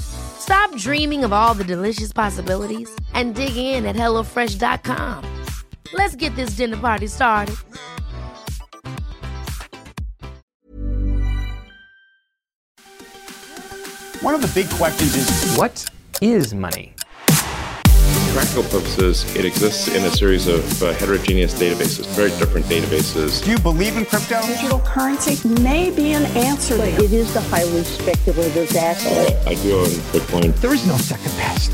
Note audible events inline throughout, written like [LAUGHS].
Stop dreaming of all the delicious possibilities and dig in at HelloFresh.com. Let's get this dinner party started. One of the big questions is What is money? Practical purposes, it exists in a series of uh, heterogeneous databases, very different databases. do you believe in crypto? digital currency may be an answer But it is the highly speculative asset. Uh, I do own Bitcoin. There is no second best.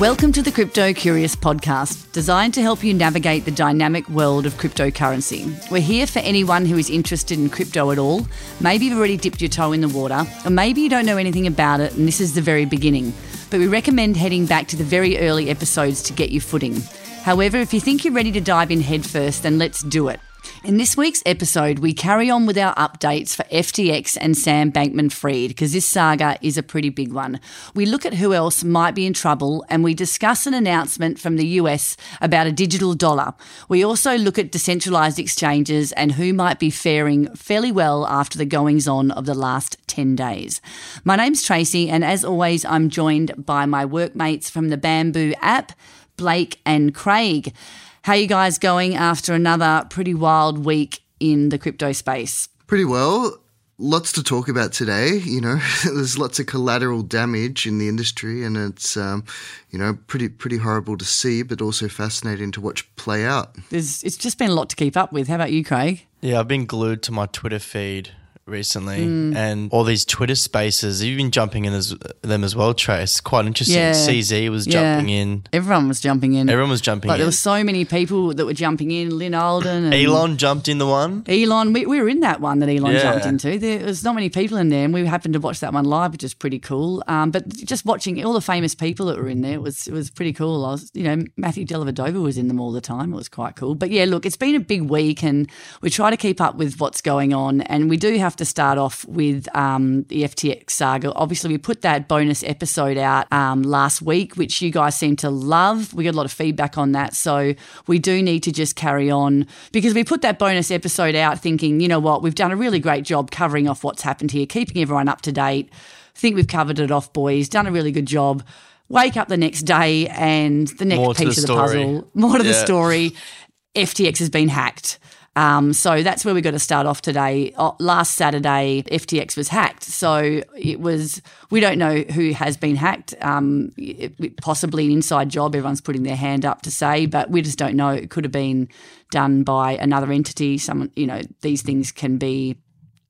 Welcome to the Crypto Curious podcast, designed to help you navigate the dynamic world of cryptocurrency. We're here for anyone who is interested in crypto at all. Maybe you've already dipped your toe in the water, or maybe you don't know anything about it and this is the very beginning. But we recommend heading back to the very early episodes to get your footing. However, if you think you're ready to dive in headfirst, then let's do it. In this week's episode, we carry on with our updates for FTX and Sam Bankman Fried because this saga is a pretty big one. We look at who else might be in trouble and we discuss an announcement from the US about a digital dollar. We also look at decentralized exchanges and who might be faring fairly well after the goings on of the last 10 days. My name's Tracy, and as always, I'm joined by my workmates from the Bamboo app, Blake and Craig. How you guys going after another pretty wild week in the crypto space? Pretty well. Lots to talk about today. You know, [LAUGHS] there's lots of collateral damage in the industry, and it's um, you know pretty pretty horrible to see, but also fascinating to watch play out. There's, it's just been a lot to keep up with. How about you, Craig? Yeah, I've been glued to my Twitter feed recently, Mm. and all these Twitter spaces. You've been jumping in as, them as well, Trace. Quite interesting. Yeah. CZ was Yeah. jumping in. Everyone was jumping in. Everyone was jumping like in. there were so many people that were jumping in. Lyn Alden and Elon jumped in the one. Elon, we, we were in that one that Elon Yeah. jumped into. There was not many people in there, and we happened to watch that one live, which is pretty cool. Um, but just watching all the famous people that were in there it was it was pretty cool. I was, you know, Matthew Dellavedova was in them all the time. It was quite cool. But yeah, look, it's been a big week, and we try to keep up with what's going on, and we do have to start off with um, the FTX saga. Obviously, we put that bonus episode out um, last week, which you guys seem to love. We got a lot of feedback on that, so we do need to just carry on because we put that bonus episode out thinking, you know what, we've done a really great job covering off what's happened here, keeping everyone up to date. think we've covered it off, boys. Done a really good job. Wake up the next day, and the next More piece the of the story. puzzle, more to the story. FTX has been hacked. Um, so that's where we got to start off today. Uh, last Saturday, FTX was hacked. So it was, we don't know who has been hacked. Um, it- possibly an inside job. Everyone's putting their hand up to say, but we just don't know. It could have been done by another entity. Someone, you know, these things can be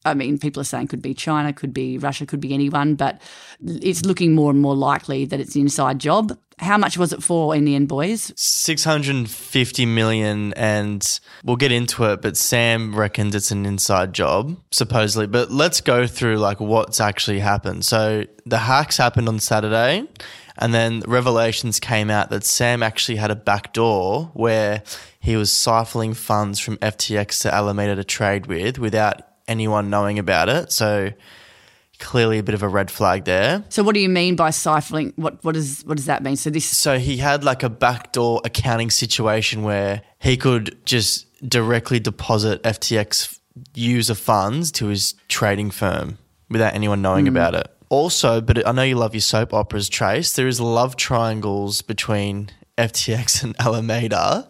I mean, people are saying could be China, could be Russia, could be anyone, but it's looking more and more likely that it's an inside job. How much was it for in the end, boys? 650 million and we'll get into it but sam reckons it's an inside job supposedly but let's go through like what's actually happened so the hacks happened on saturday and then revelations came out that sam actually had a back door where he was siphoning funds from ftx to alameda to trade with without anyone knowing about it so clearly a bit of a red flag there So, what do you mean by siphoning? What what does what does that mean? So this So he had like a backdoor accounting situation where he could just directly deposit FTX user funds to his trading firm without anyone knowing hmm. about it. Also, but I know you love your soap operas, Trace. There is love triangles between FTX and [LAUGHS] Alameda.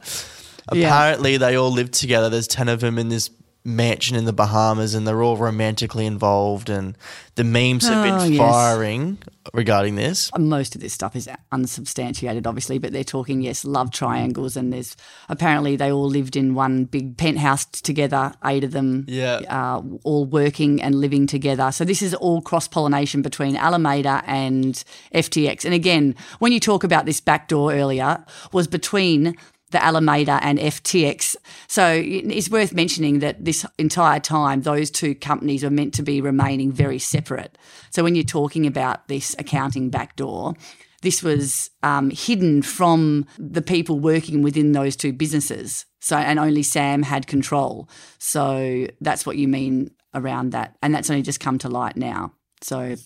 Yeah. Apparently, they all live together. There's 10 of them in this mansion in the Bahamas and they're all romantically involved. And the memes have Oh, been yes. firing regarding this. most of this stuff is unsubstantiated, obviously, but they're talking yes, love triangles, and there's apparently they all lived in one big penthouse together, eight of them, Yeah. uh, all working and living together. So this is all cross pollination between Alameda and FTX. And again, when you talk about this backdoor earlier, was between the Alameda and FTX. So it's worth mentioning that this entire time, those two companies are meant to be remaining very separate. So when you're talking about this accounting backdoor, this was um, hidden from the people working within those two businesses. So, and only Sam had control. So that's what you mean around that. And that's only just come to light now. So,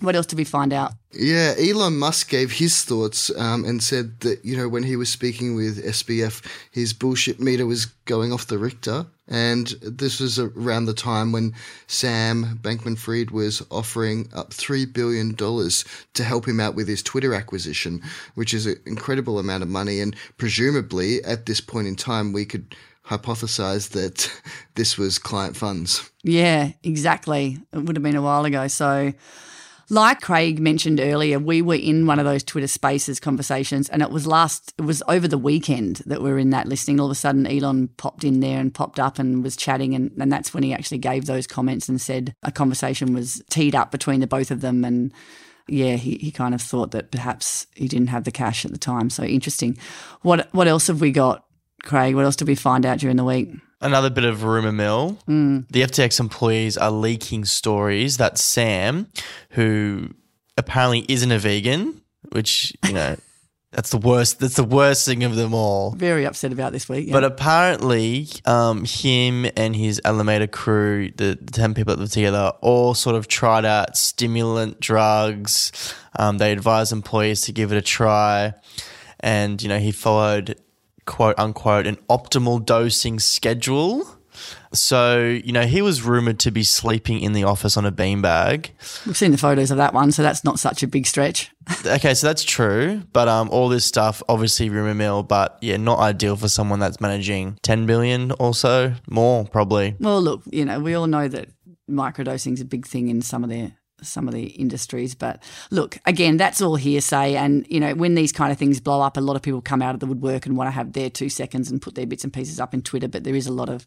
what else did we find out? Yeah, Elon Musk gave his thoughts um, and said that, you know, when he was speaking with SBF, his bullshit meter was going off the Richter. And this was around the time when Sam Bankman Fried was offering up $3 billion to help him out with his Twitter acquisition, which is an incredible amount of money. And presumably, at this point in time, we could hypothesize that [LAUGHS] this was client funds. Yeah, exactly. It would have been a while ago. So, like Craig mentioned earlier, we were in one of those Twitter Spaces conversations, and it was last, it was over the weekend that we were in that listening. All of a sudden, Elon popped in there and popped up and was chatting, and, and that's when he actually gave those comments and said a conversation was teed up between the both of them, and yeah, he, he kind of thought that perhaps he didn't have the cash at the time. So interesting. What what else have we got, Craig? What else did we find out during the week? Another bit of rumor mill. Mm. The FTX employees are leaking stories that Sam, who apparently isn't a vegan, which, you know, [LAUGHS] that's the worst that's the worst thing of them all. Very upset about this week. Yeah. But apparently, um, him and his Alameda crew, the, the 10 people that live together, all sort of tried out stimulant drugs. Um, they advised employees to give it a try. And, you know, he followed quote unquote an optimal dosing schedule. So, you know, he was rumored to be sleeping in the office on a beanbag. We've seen the photos of that one, so that's not such a big stretch. [LAUGHS] Okay, so that's true. But um, all this stuff, obviously rumor mill, but yeah, not ideal for someone that's managing 10 billion or so, more probably. Well, look, you know, we all know that microdosing is a big thing in some of the some of the industries. But look, again, that's all hearsay. And, you know, when these kind of things blow up, a lot of people come out of the woodwork and want to have their two seconds and put their bits and pieces up in Twitter. But there is a lot of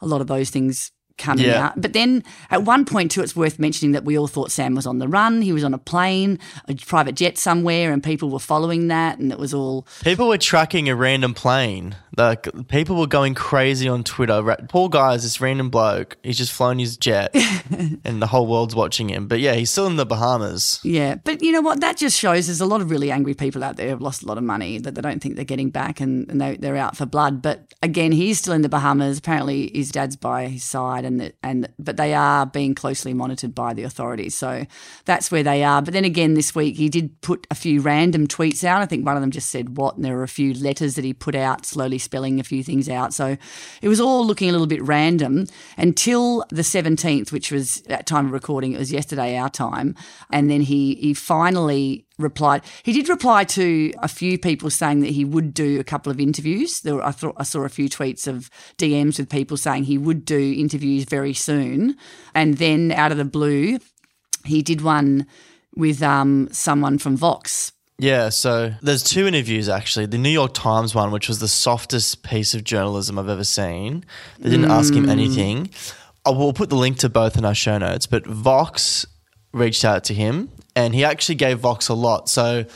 a lot of those things coming Yeah. out. But then at one point too, it's worth mentioning that we all thought Sam was on the run. He was on a plane, a private jet somewhere, and people were following that, and it was all People were tracking a random plane. Like people were going crazy on Twitter. Poor guy's this random bloke. He's just flown his jet, [LAUGHS] and the whole world's watching him. But yeah, he's still in the Bahamas. Yeah, but you know what? That just shows there's a lot of really angry people out there who've lost a lot of money that they don't think they're getting back and, and they, they're out for blood. But again, he's still in the Bahamas. Apparently, his dad's by his side, and the, and but they are being closely monitored by the authorities. So that's where they are. But then again, this week he did put a few random tweets out. I think one of them just said what, and there were a few letters that he put out, slowly spelling a few things out. So it was all looking a little bit random until the 17th, which was at time of recording. It was yesterday our time, and then he he finally replied. He did reply to a few people saying that he would do a couple of interviews. There were, I, thought, I saw a few tweets of DMs with people saying he would do interviews very soon, and then out of the blue, he did one with um, someone from Vox. Yeah, so there's two interviews actually. The New York Times one, which was the softest piece of journalism I've ever seen. They didn't ask him anything. I will put the link to both in our show notes, but Vox reached out to him and he actually gave Vox a lot. So,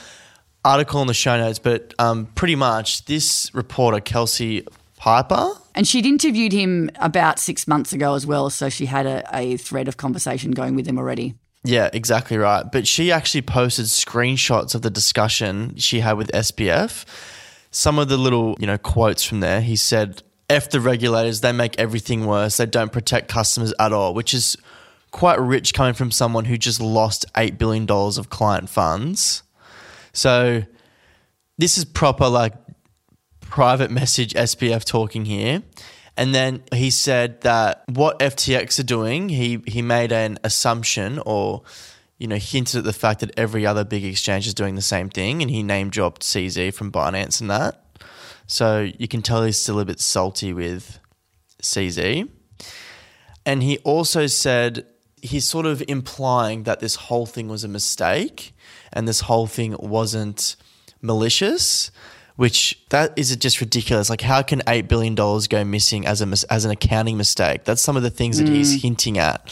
article in the show notes, but um, pretty much this reporter, Kelsey Piper, And she'd interviewed him about six months ago as well, so she had a, a thread of conversation going with him already. Yeah, exactly right. But she actually posted screenshots of the discussion she had with SBF. Some of the little, you know, quotes from there. He said, F the regulators, they make everything worse. They don't protect customers at all, which is quite rich coming from someone who just lost $8 billion of client funds. So this is proper like private message SBF talking here. And then he said that what FTX are doing, he he made an assumption or you know hinted at the fact that every other big exchange is doing the same thing, and he name dropped CZ from Binance and that. So you can tell he's still a bit salty with CZ. And he also said he's sort of implying that this whole thing was a mistake and this whole thing wasn't malicious, which that is just ridiculous. Like, how can $8 billion go missing as, a, mis- as an accounting mistake? That's some of the things that he's mm. hinting at,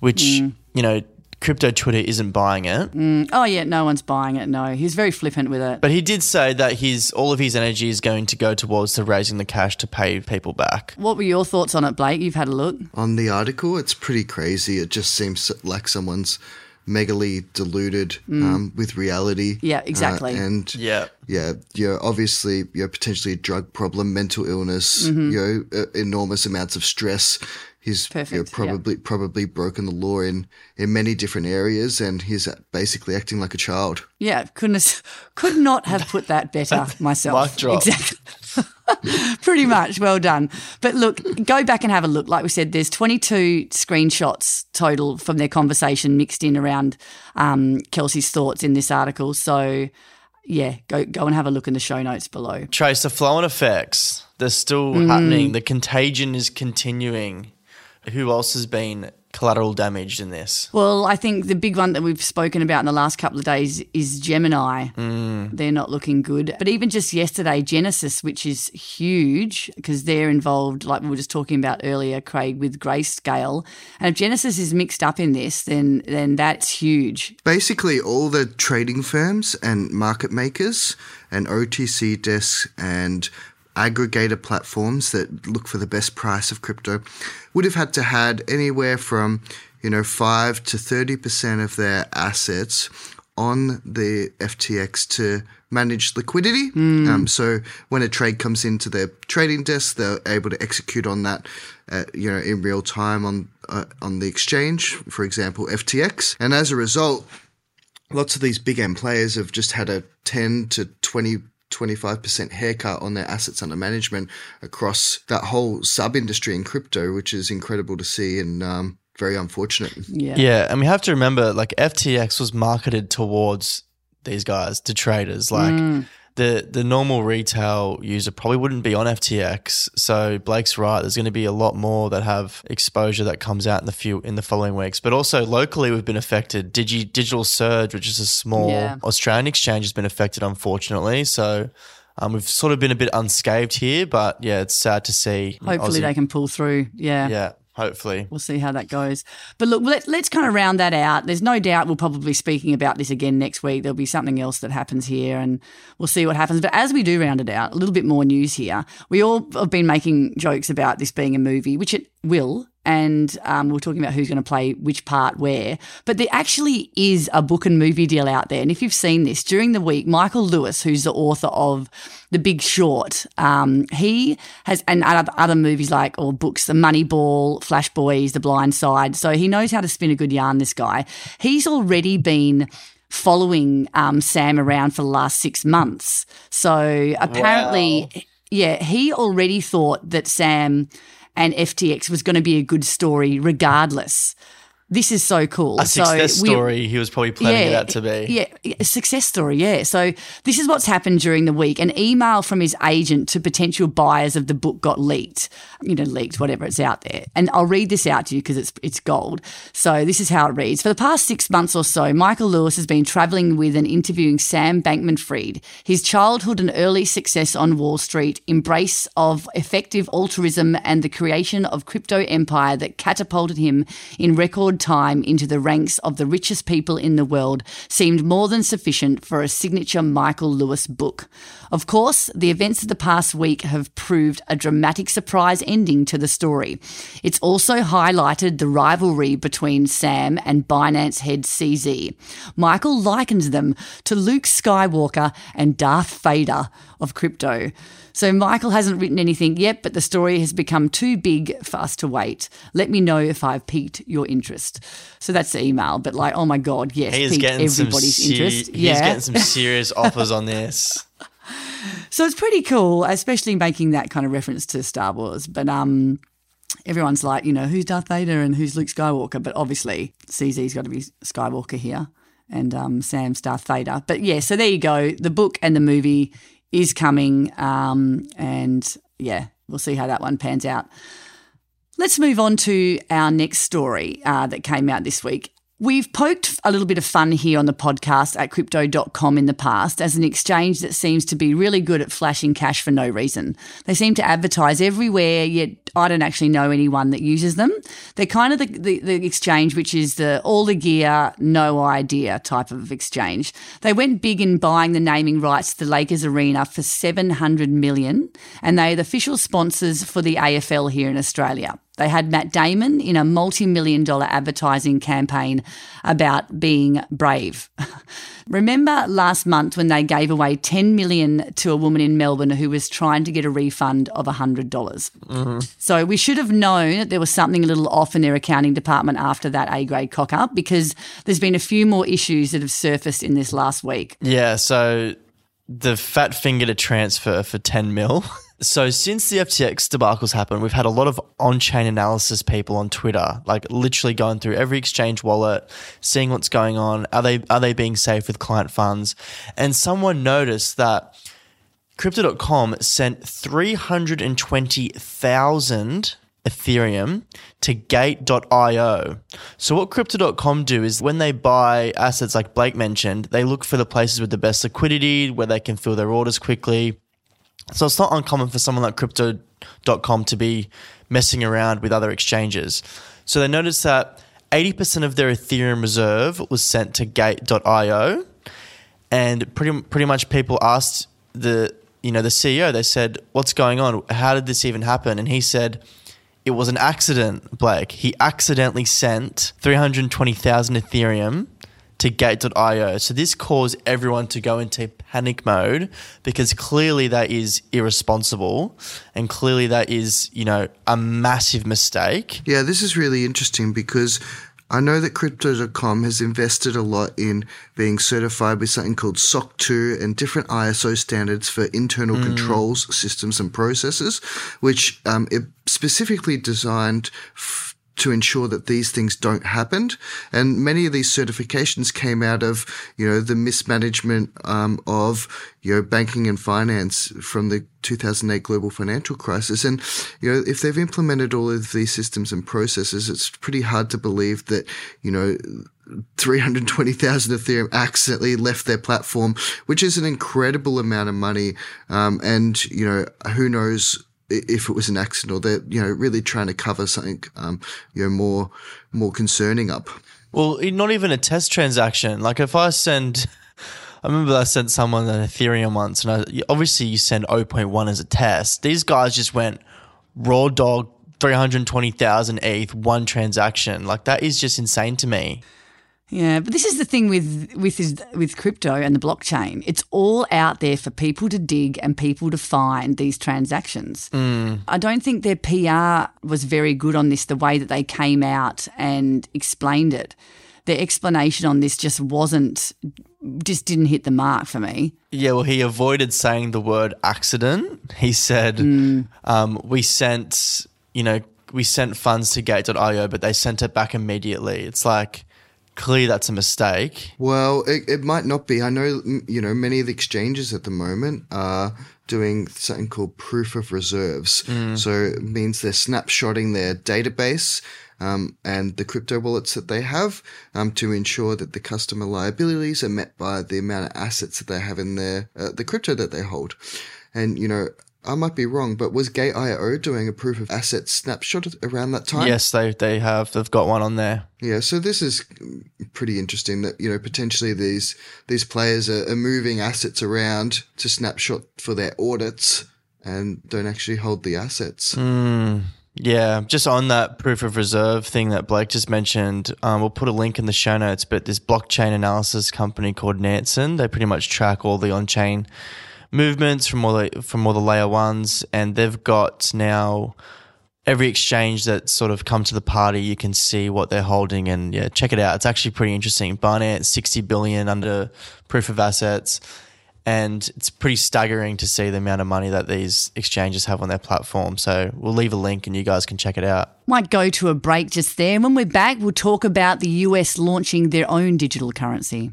which, mm. you know, crypto Twitter isn't buying it. Mm. Oh, yeah, no one's buying it. No, he's very flippant with it. But he did say that his all of his energy is going to go towards to raising the cash to pay people back. what were your thoughts on it, Blake? You've had a look. On the article, it's pretty crazy. It just seems like someone's megally deluded um, with reality. Mm. Yeah, exactly. Uh, and Yeah. yeah, you know, obviously, you know, potentially a drug problem, mental illness, Mm-hmm. you know, uh, enormous amounts of stress. He's you know, Perfect, yeah. probably probably broken the law in in many different areas, and he's basically acting like a child. Yeah, couldn't have, [LAUGHS] could not have put that better [LAUGHS] myself. Mic drop. Exactly. [LAUGHS] Pretty much. Well done. But look, go back and have a look. Like we said, there's 22 screenshots total from their conversation mixed in around um, Kelsey's thoughts in this article. So, yeah, go go and have a look in the show notes below. Trace, the flow and effects, they're still Mm. happening. The contagion is continuing. Who else has been collateral damaged in this? Well, I think the big one that we've spoken about in the last couple of days is Gemini. Hmm. They're not looking good. But even just yesterday, Genesis, which is huge because they're involved, like we were just talking about earlier, Craig, with Grayscale. And if Genesis is mixed up in this, then then that's huge. Basically, all the trading firms and market makers and OTC desks and aggregator platforms that look for the best price of crypto would have had to had anywhere from you know 5 to 30% of their assets on the FTX to manage liquidity. Um, so when a trade comes into their trading desk, they're able to execute on that, uh, you know, in real time on uh, on the exchange. For example, FTX, and as a result, lots of these big end players have just had a 10 to 20 25% haircut on their assets under management across that whole sub industry in crypto, which is incredible to see and um, very unfortunate. Yeah. Yeah, and we have to remember like FTX was marketed towards these guys, to traders. Like Mm. The the normal retail user probably wouldn't be on FTX. So Blake's right. There's going to be a lot more that have exposure that comes out in the few in the following weeks. But also locally, we've been affected. Digi Digital Surge, which is a small Yeah. Australian exchange, has been affected, unfortunately. So. Um, we've sort of been a bit unscathed here, but yeah, it's sad to see. Hopefully Aussie- they can pull through. Yeah. Yeah, hopefully. We'll see how that goes. But look, let, let's kind of round that out. There's no doubt we'll probably be speaking about this again next week. There'll be something else that happens here and we'll see what happens. But as we do round it out, a little bit more news here. We all have been making jokes about this being a movie, which it will. And um, we're talking about who's going to play which part where. But there actually is a book and movie deal out there. And if you've seen this during the week, Michael Lewis, who's the author of The Big Short, um, he has, and other, other movies like, or books, The Moneyball, Flash Boys, The Blind Side. So he knows how to spin a good yarn, this guy. He's already been following um, Sam around for the last six months. So apparently, yeah, he already thought that Sam and FTX was going to be a good story regardless. This is so cool. A success we- story he was probably planning it out to be. yeah, yeah, a success story. Yeah. So this is what's happened during the week. An email from his agent to potential buyers of the book got leaked. You know, leaked, whatever. It's out there, and I'll read this out to you because it's it's gold. So this is how it reads. For the past six months or so, Michael Lewis has been traveling with and interviewing Sam Bankman-Fried. His childhood and early success on Wall Street, embrace of effective altruism, and the creation of crypto empire that catapulted him in record time into the ranks of the richest people in the world seemed more than sufficient for a signature Michael Lewis book. Of course, the events of the past week have proved a dramatic surprise ending to the story. It's also highlighted the rivalry between Sam and Binance head CZ. Michael likens them to Luke Skywalker and Darth Vader of crypto. So Michael hasn't written anything yet, but the story has become too big for us to wait. Let me know if I've piqued your interest. So that's the email. But like, oh my god, yes, He's getting some everybody's se- interest. He's yeah. getting some [LAUGHS] serious offers on this. So it's pretty cool, especially making that kind of reference to Star Wars. But um, everyone's like, you know, who's Darth Vader and who's Luke Skywalker? But obviously, CZ's got to be Skywalker here, and um, Sam's Darth Vader. But yeah, so there you go. The book and the movie is coming, um, and yeah, we'll see how that one pans out. Let's move on to our next story uh, that came out this week. We've poked a little bit of fun here on the podcast at crypto.com in the past as an exchange that seems to be really good at flashing cash for no reason. They seem to advertise everywhere, yet I don't actually know anyone that uses them. They're kind of the, the, the exchange which is the all the gear, no idea type of exchange. They went big in buying the naming rights to the Lakers Arena for 700 million, and they're the official sponsors for the AFL here in Australia. They had Matt Damon in a multi million dollar advertising campaign about being brave. [LAUGHS] Remember last month when they gave away 10 million to a woman in Melbourne who was trying to get a refund of $100? dollars mm-hmm. So we should have known that there was something a little off in their accounting department after that A grade cock up because there's been a few more issues that have surfaced in this last week. Yeah, so the fat finger to transfer for 10 mil. [LAUGHS] So since the FTX debacles happened, we've had a lot of on-chain analysis people on Twitter, like literally going through every exchange wallet, seeing what's going on. Are they are they being safe with client funds? And someone noticed that Crypto.com sent 320,000 Ethereum to gate.io. So what crypto.com do is when they buy assets like Blake mentioned, they look for the places with the best liquidity, where they can fill their orders quickly. So it's not uncommon for someone like crypto.com to be messing around with other exchanges. So they noticed that 80% of their Ethereum reserve was sent to gate.io and pretty pretty much people asked the you know the CEO they said what's going on? How did this even happen? And he said it was an accident Blake. He accidentally sent 320,000 Ethereum to gate.io. So this caused everyone to go into panic mode because clearly that is irresponsible and clearly that is, you know, a massive mistake. Yeah, this is really interesting because I know that Crypto.com has invested a lot in being certified with something called SOC 2 and different ISO standards for internal mm. controls, systems, and processes, which um, it specifically designed. F- to ensure that these things don't happen. And many of these certifications came out of, you know, the mismanagement um, of, you know, banking and finance from the 2008 global financial crisis. And, you know, if they've implemented all of these systems and processes, it's pretty hard to believe that, you know, 320,000 Ethereum accidentally left their platform, which is an incredible amount of money. Um, and, you know, who knows if it was an accident or they're you know really trying to cover something um, you know more more concerning up. Well, not even a test transaction. Like if I send, I remember I sent someone an Ethereum once, and I, obviously you send 0.1 as a test. These guys just went raw dog. 320,000 ETH, one transaction. Like, that is just insane to me. Yeah, but this is the thing with with with crypto and the blockchain. It's all out there for people to dig and people to find these transactions. Mm. I don't think their PR was very good on this. The way that they came out and explained it, their explanation on this just wasn't just didn't hit the mark for me. Yeah, well, he avoided saying the word accident. He said, mm. um, "We sent, you know, we sent funds to Gate.io, but they sent it back immediately." It's like clearly that's a mistake. Well, it, it might not be. I know, you know, many of the exchanges at the moment are doing something called proof of reserves. Mm. So it means they're snapshotting their database um, and the crypto wallets that they have um, to ensure that the customer liabilities are met by the amount of assets that they have in their uh, the crypto that they hold. And you know, I might be wrong, but was Gate.io doing a proof of assets snapshot around that time? Yes, they they have. They've got one on there. Yeah, so this is pretty interesting that you know potentially these these players are, are moving assets around to snapshot for their audits and don't actually hold the assets. Mm, yeah, just on that proof of reserve thing that Blake just mentioned, um, we'll put a link in the show notes. But this blockchain analysis company called Nansen, they pretty much track all the on chain movements from all the from all the layer ones, and they've got now every exchange that sort of come to the party, you can see what they're holding, and yeah, check it out. It's actually pretty interesting. Binance sixty billion under proof of assets. And it's pretty staggering to see the amount of money that these exchanges have on their platform. So we'll leave a link and you guys can check it out. Might go to a break just there. And when we're back, we'll talk about the US launching their own digital currency.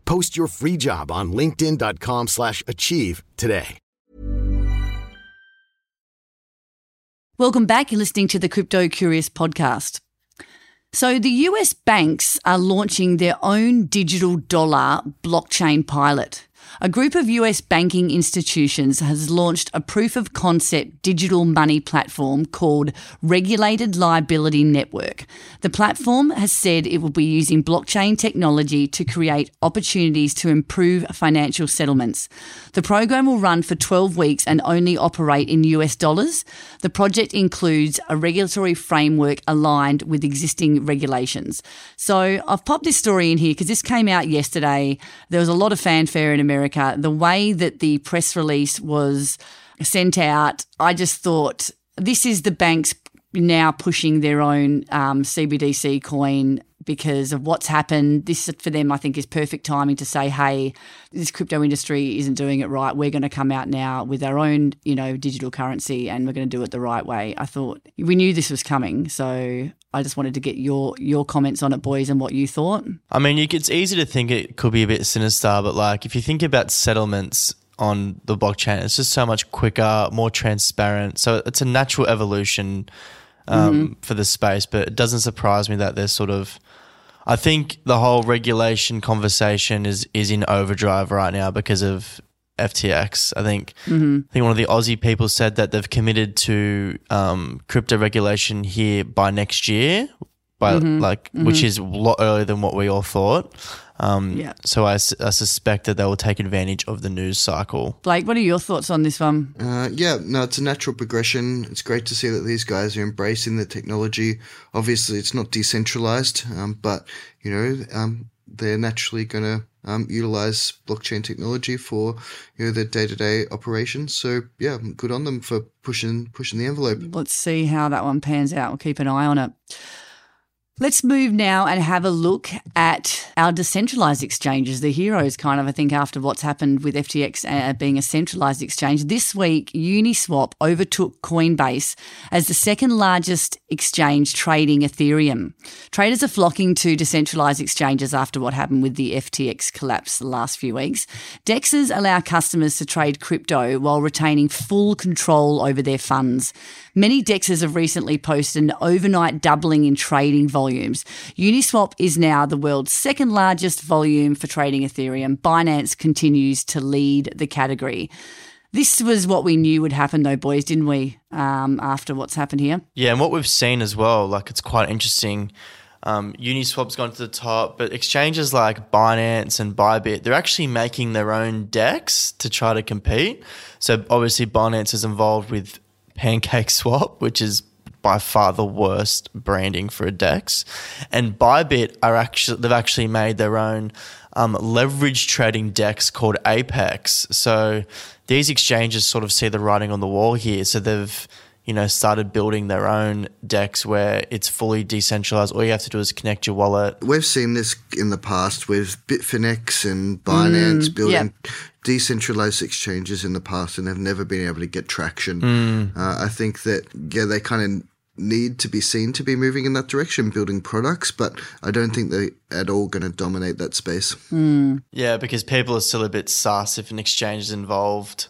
Post your free job on linkedin.com slash achieve today. Welcome back. You're listening to the Crypto Curious podcast. So, the US banks are launching their own digital dollar blockchain pilot. A group of US banking institutions has launched a proof of concept digital money platform called Regulated Liability Network. The platform has said it will be using blockchain technology to create opportunities to improve financial settlements. The program will run for 12 weeks and only operate in US dollars. The project includes a regulatory framework aligned with existing regulations. So I've popped this story in here because this came out yesterday. There was a lot of fanfare in America. The way that the press release was sent out, I just thought this is the banks now pushing their own um, CBDC coin because of what's happened. This for them, I think, is perfect timing to say, "Hey, this crypto industry isn't doing it right. We're going to come out now with our own, you know, digital currency, and we're going to do it the right way." I thought we knew this was coming, so I just wanted to get your your comments on it, boys, and what you thought. I mean, you, it's easy to think it could be a bit sinister, but like if you think about settlements on the blockchain, it's just so much quicker, more transparent. So it's a natural evolution um, mm-hmm. for the space, but it doesn't surprise me that there's sort of. I think the whole regulation conversation is is in overdrive right now because of FTX. I think mm-hmm. I think one of the Aussie people said that they've committed to um, crypto regulation here by next year, by mm-hmm. like mm-hmm. which is a lot earlier than what we all thought. Um, yeah. So I, I, suspect that they will take advantage of the news cycle. Blake, what are your thoughts on this one? Uh, yeah, no, it's a natural progression. It's great to see that these guys are embracing the technology. Obviously, it's not decentralized, um, but you know, um, they're naturally going to um, utilize blockchain technology for you know their day to day operations. So yeah, good on them for pushing pushing the envelope. Let's see how that one pans out. We'll keep an eye on it. Let's move now and have a look at our decentralized exchanges, the heroes, kind of, I think, after what's happened with FTX uh, being a centralized exchange. This week, Uniswap overtook Coinbase as the second largest exchange trading Ethereum. Traders are flocking to decentralized exchanges after what happened with the FTX collapse the last few weeks. DEXs allow customers to trade crypto while retaining full control over their funds. Many DEXs have recently posted an overnight doubling in trading volumes. Uniswap is now the world's second largest volume for trading Ethereum. Binance continues to lead the category. This was what we knew would happen, though, boys, didn't we? Um, after what's happened here. Yeah, and what we've seen as well, like it's quite interesting. Um, Uniswap's gone to the top, but exchanges like Binance and Bybit, they're actually making their own DEX to try to compete. So obviously, Binance is involved with Pancake [LAUGHS] Swap, which is by far the worst branding for a DEX. And Bybit are actually they've actually made their own um, leverage trading DEX called Apex. So these exchanges sort of see the writing on the wall here. So they've you know started building their own DEX where it's fully decentralized. All you have to do is connect your wallet. We've seen this in the past with Bitfinex and Binance mm, building yep decentralized exchanges in the past and have never been able to get traction. Mm. Uh, I think that, yeah, they kind of need to be seen to be moving in that direction, building products, but I don't think they're at all going to dominate that space. Mm. Yeah, because people are still a bit sus if an exchange is involved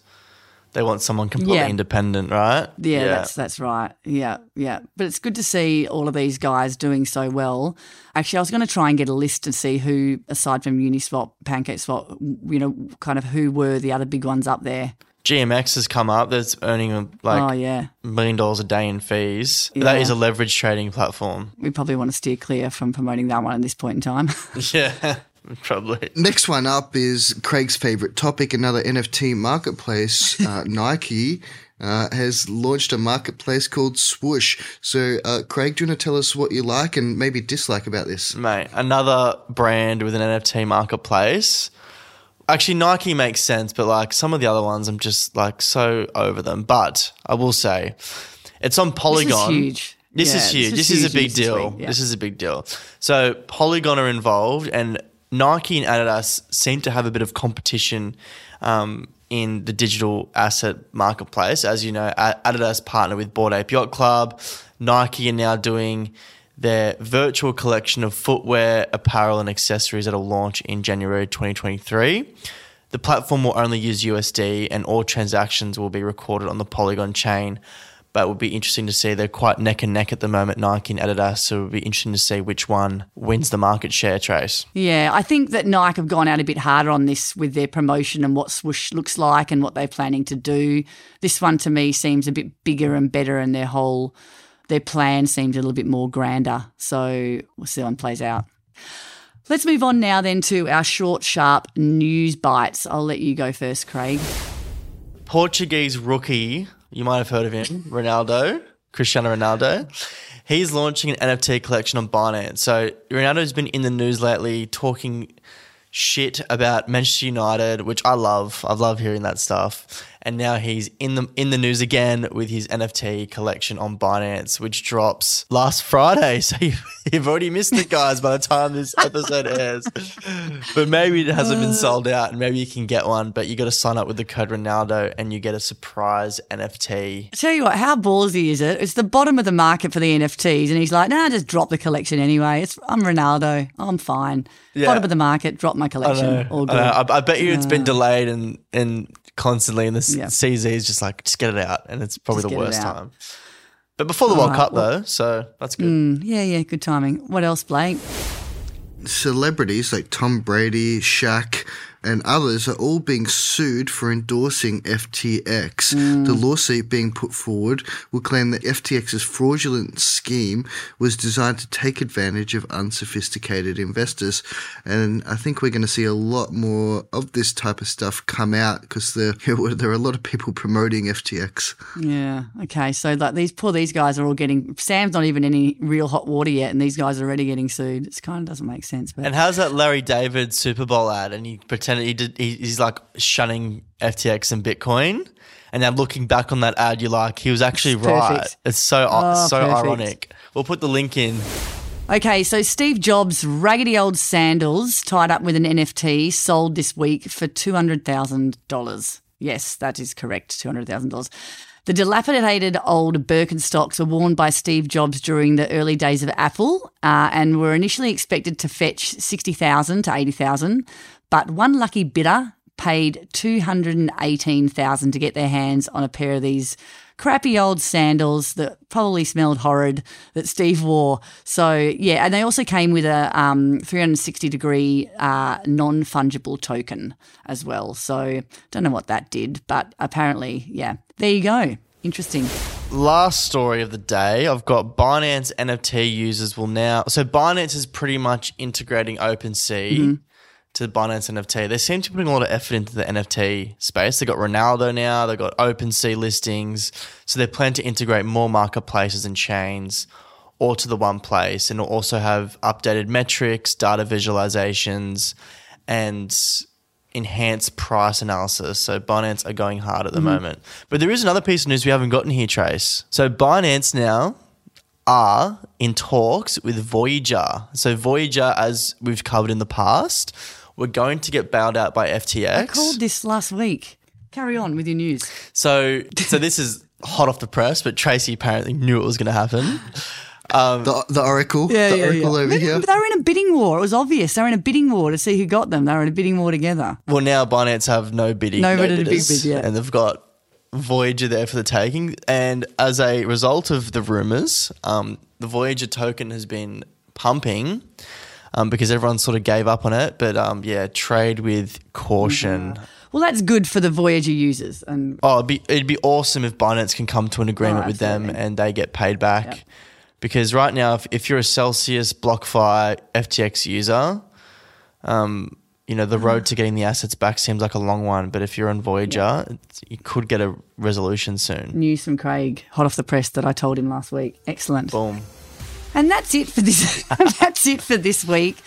they want someone completely yeah. independent, right? Yeah, yeah, that's that's right. Yeah, yeah. But it's good to see all of these guys doing so well. Actually, I was going to try and get a list to see who, aside from Uniswap, PancakeSwap, you know, kind of who were the other big ones up there. GMX has come up. That's earning like oh, yeah. million dollars a day in fees. Yeah. That is a leverage trading platform. We probably want to steer clear from promoting that one at this point in time. [LAUGHS] yeah. [LAUGHS] Probably. Next one up is Craig's favorite topic, another NFT marketplace. [LAUGHS] Uh, Nike uh, has launched a marketplace called Swoosh. So, uh, Craig, do you want to tell us what you like and maybe dislike about this? Mate, another brand with an NFT marketplace. Actually, Nike makes sense, but like some of the other ones, I'm just like so over them. But I will say, it's on Polygon. This is huge. This Yeah, is huge. This is a huge big news this deal. week, yeah. This is a big deal. So Polygon are involved, and Nike and Adidas seem to have a bit of competition um, in the digital asset marketplace. As you know, Adidas partner with Bored Ape Yacht Club. Nike are now doing their virtual collection of footwear, apparel, and accessories that'll launch in January 2023. The platform will only use USD, and all transactions will be recorded on the Polygon chain but it would be interesting to see. They're quite neck and neck at the moment, Nike and Adidas. So it would be interesting to see which one wins the market share, Trace. Yeah, I think that Nike have gone out a bit harder on this with their promotion and what swoosh looks like and what they're planning to do. This one to me seems a bit bigger and better, and their whole their plan seems a little bit more grander. So we'll see how it plays out. Let's move on now then to our short, sharp news bites. I'll let you go first, Craig. Portuguese rookie, you might have heard of him, Ronaldo, Cristiano Ronaldo. He's launching an NFT collection on Binance. So Ronaldo's been in the news lately talking shit about Manchester United, which I love. I love hearing that stuff. And now he's in the in the news again with his NFT collection on Binance, which drops last Friday. [LAUGHS] So you, you've already missed it, guys, by the time this episode airs. But maybe it hasn't been [LAUGHS] sold out, and maybe you can get one. But you got to sign up with the code Ronaldo, and you get a surprise NFT. I tell you what, how ballsy is it? It's the bottom of the market for the NFTs, and he's like, "Nah, just drop the collection anyway. It's I'm Ronaldo. I'm fine. Yeah. Bottom of the market, drop my collection. I, good." know. I, I bet you it's been delayed and and constantly, and the Yeah. CZ is just like just get it out, and it's probably Just the worst time. But before the All World right, Cup, well- though, so that's good. Mm, yeah, yeah, good timing. What else, Blake? Celebrities like Tom Brady, Shaq, and others are all being sued for endorsing FTX. Mm. The lawsuit being put forward will claim that FTX's fraudulent scheme was designed to take advantage of unsophisticated investors. And I think we're going to see a lot more of this type of stuff come out because there, [LAUGHS] there are a lot of people promoting FTX. Yeah. Okay. So like these poor these guys are all getting. Sam's not even in any real hot water yet, and these guys are already getting sued. It kind of doesn't make sense. But And how's that Larry David Super Bowl ad? And he he did. He, he's like shunning FTX and Bitcoin. And now looking back on that ad, you're like, he was actually It's right. perfect. It's so Oh, so perfect. ironic. We'll put the link in. Okay, so Steve Jobs' raggedy old sandals tied up with an NFT sold this week for $200,000. Yes, that is correct, $200,000. The dilapidated old Birkenstocks were worn by Steve Jobs during the early days of Apple uh, and were initially expected to fetch 60000 to 80000 but one lucky bidder paid 218000 to get their hands on a pair of these crappy old sandals that probably smelled horrid that Steve wore. So yeah, and they also came with a um, 360 degree uh, non fungible token as well. So don't know what that did, but apparently, yeah, there you go. Interesting. Last story of the day. I've got Binance NFT users will now. So Binance is pretty much integrating OpenSea Mm-hmm. To Binance NFT. They seem to be putting a lot of effort into the NFT space. They've got Ronaldo now. they've got OpenSea listings. So they plan to integrate more marketplaces and chains all to the one place, and also have updated metrics, data visualizations, and enhanced price analysis. So Binance are going hard at the mm-hmm. moment. But there is another piece of news we haven't gotten here, Trace. So Binance now are in talks with Voyager. So Voyager, as we've covered in the past, we're going to get bailed out by FTX. I called this last week. Carry on with your news. So, so this is hot off the press, but Tracy apparently knew it was going to happen. [GASPS] The, the Oracle, the Oracle over here. But they were in a bidding war. It was obvious. They were in a bidding war to see who got them. They were in a bidding war together. Well, now Binance have no bidding, Nobody no to big bid, yeah. and they've got Voyager there for the taking. And as a result of the rumors, um, the Voyager token has been pumping um, because everyone sort of gave up on it. But um, yeah, trade with caution. Well, that's good for the Voyager users. And Oh, it'd be it'd be awesome if Binance can come to an agreement Oh, with them and they get paid back. Because right now, if, if you're a Celsius, BlockFi, FTX user, um, you know the Mm. road to getting the assets back seems like a long one. But if you're on Voyager, it's, you could get a resolution soon. news from Craig, hot off the press that I told him last week. Excellent. Boom. And that's it for this. [LAUGHS] that's it for this week.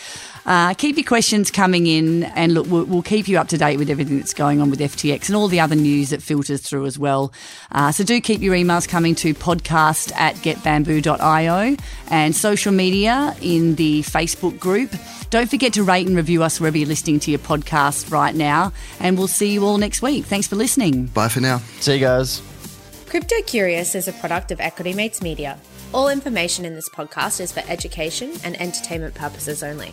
Uh, keep your questions coming in, and look, we'll, we'll, keep you up to date with everything that's going on with FTX and all the other news that filters through as well. Uh, so do keep your emails coming to podcast at getbamboo.io and social media in the Facebook group. Don't forget to rate and review us wherever you're listening to your podcast right now, and we'll see you all next week. Thanks for listening. Bye for now. See you guys. Crypto Curious is a product of Equity Mates Media. All information in this podcast is for education and entertainment purposes only.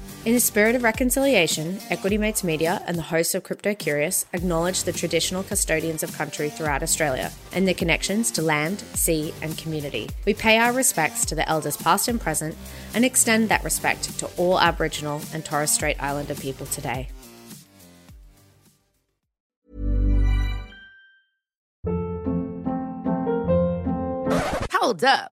In the spirit of reconciliation, Equity Mates Media and the hosts of Crypto Curious acknowledge the traditional custodians of country throughout Australia and their connections to land, sea, and community. We pay our respects to the elders past and present and extend that respect to all Aboriginal and Torres Strait Islander people today. Hold up.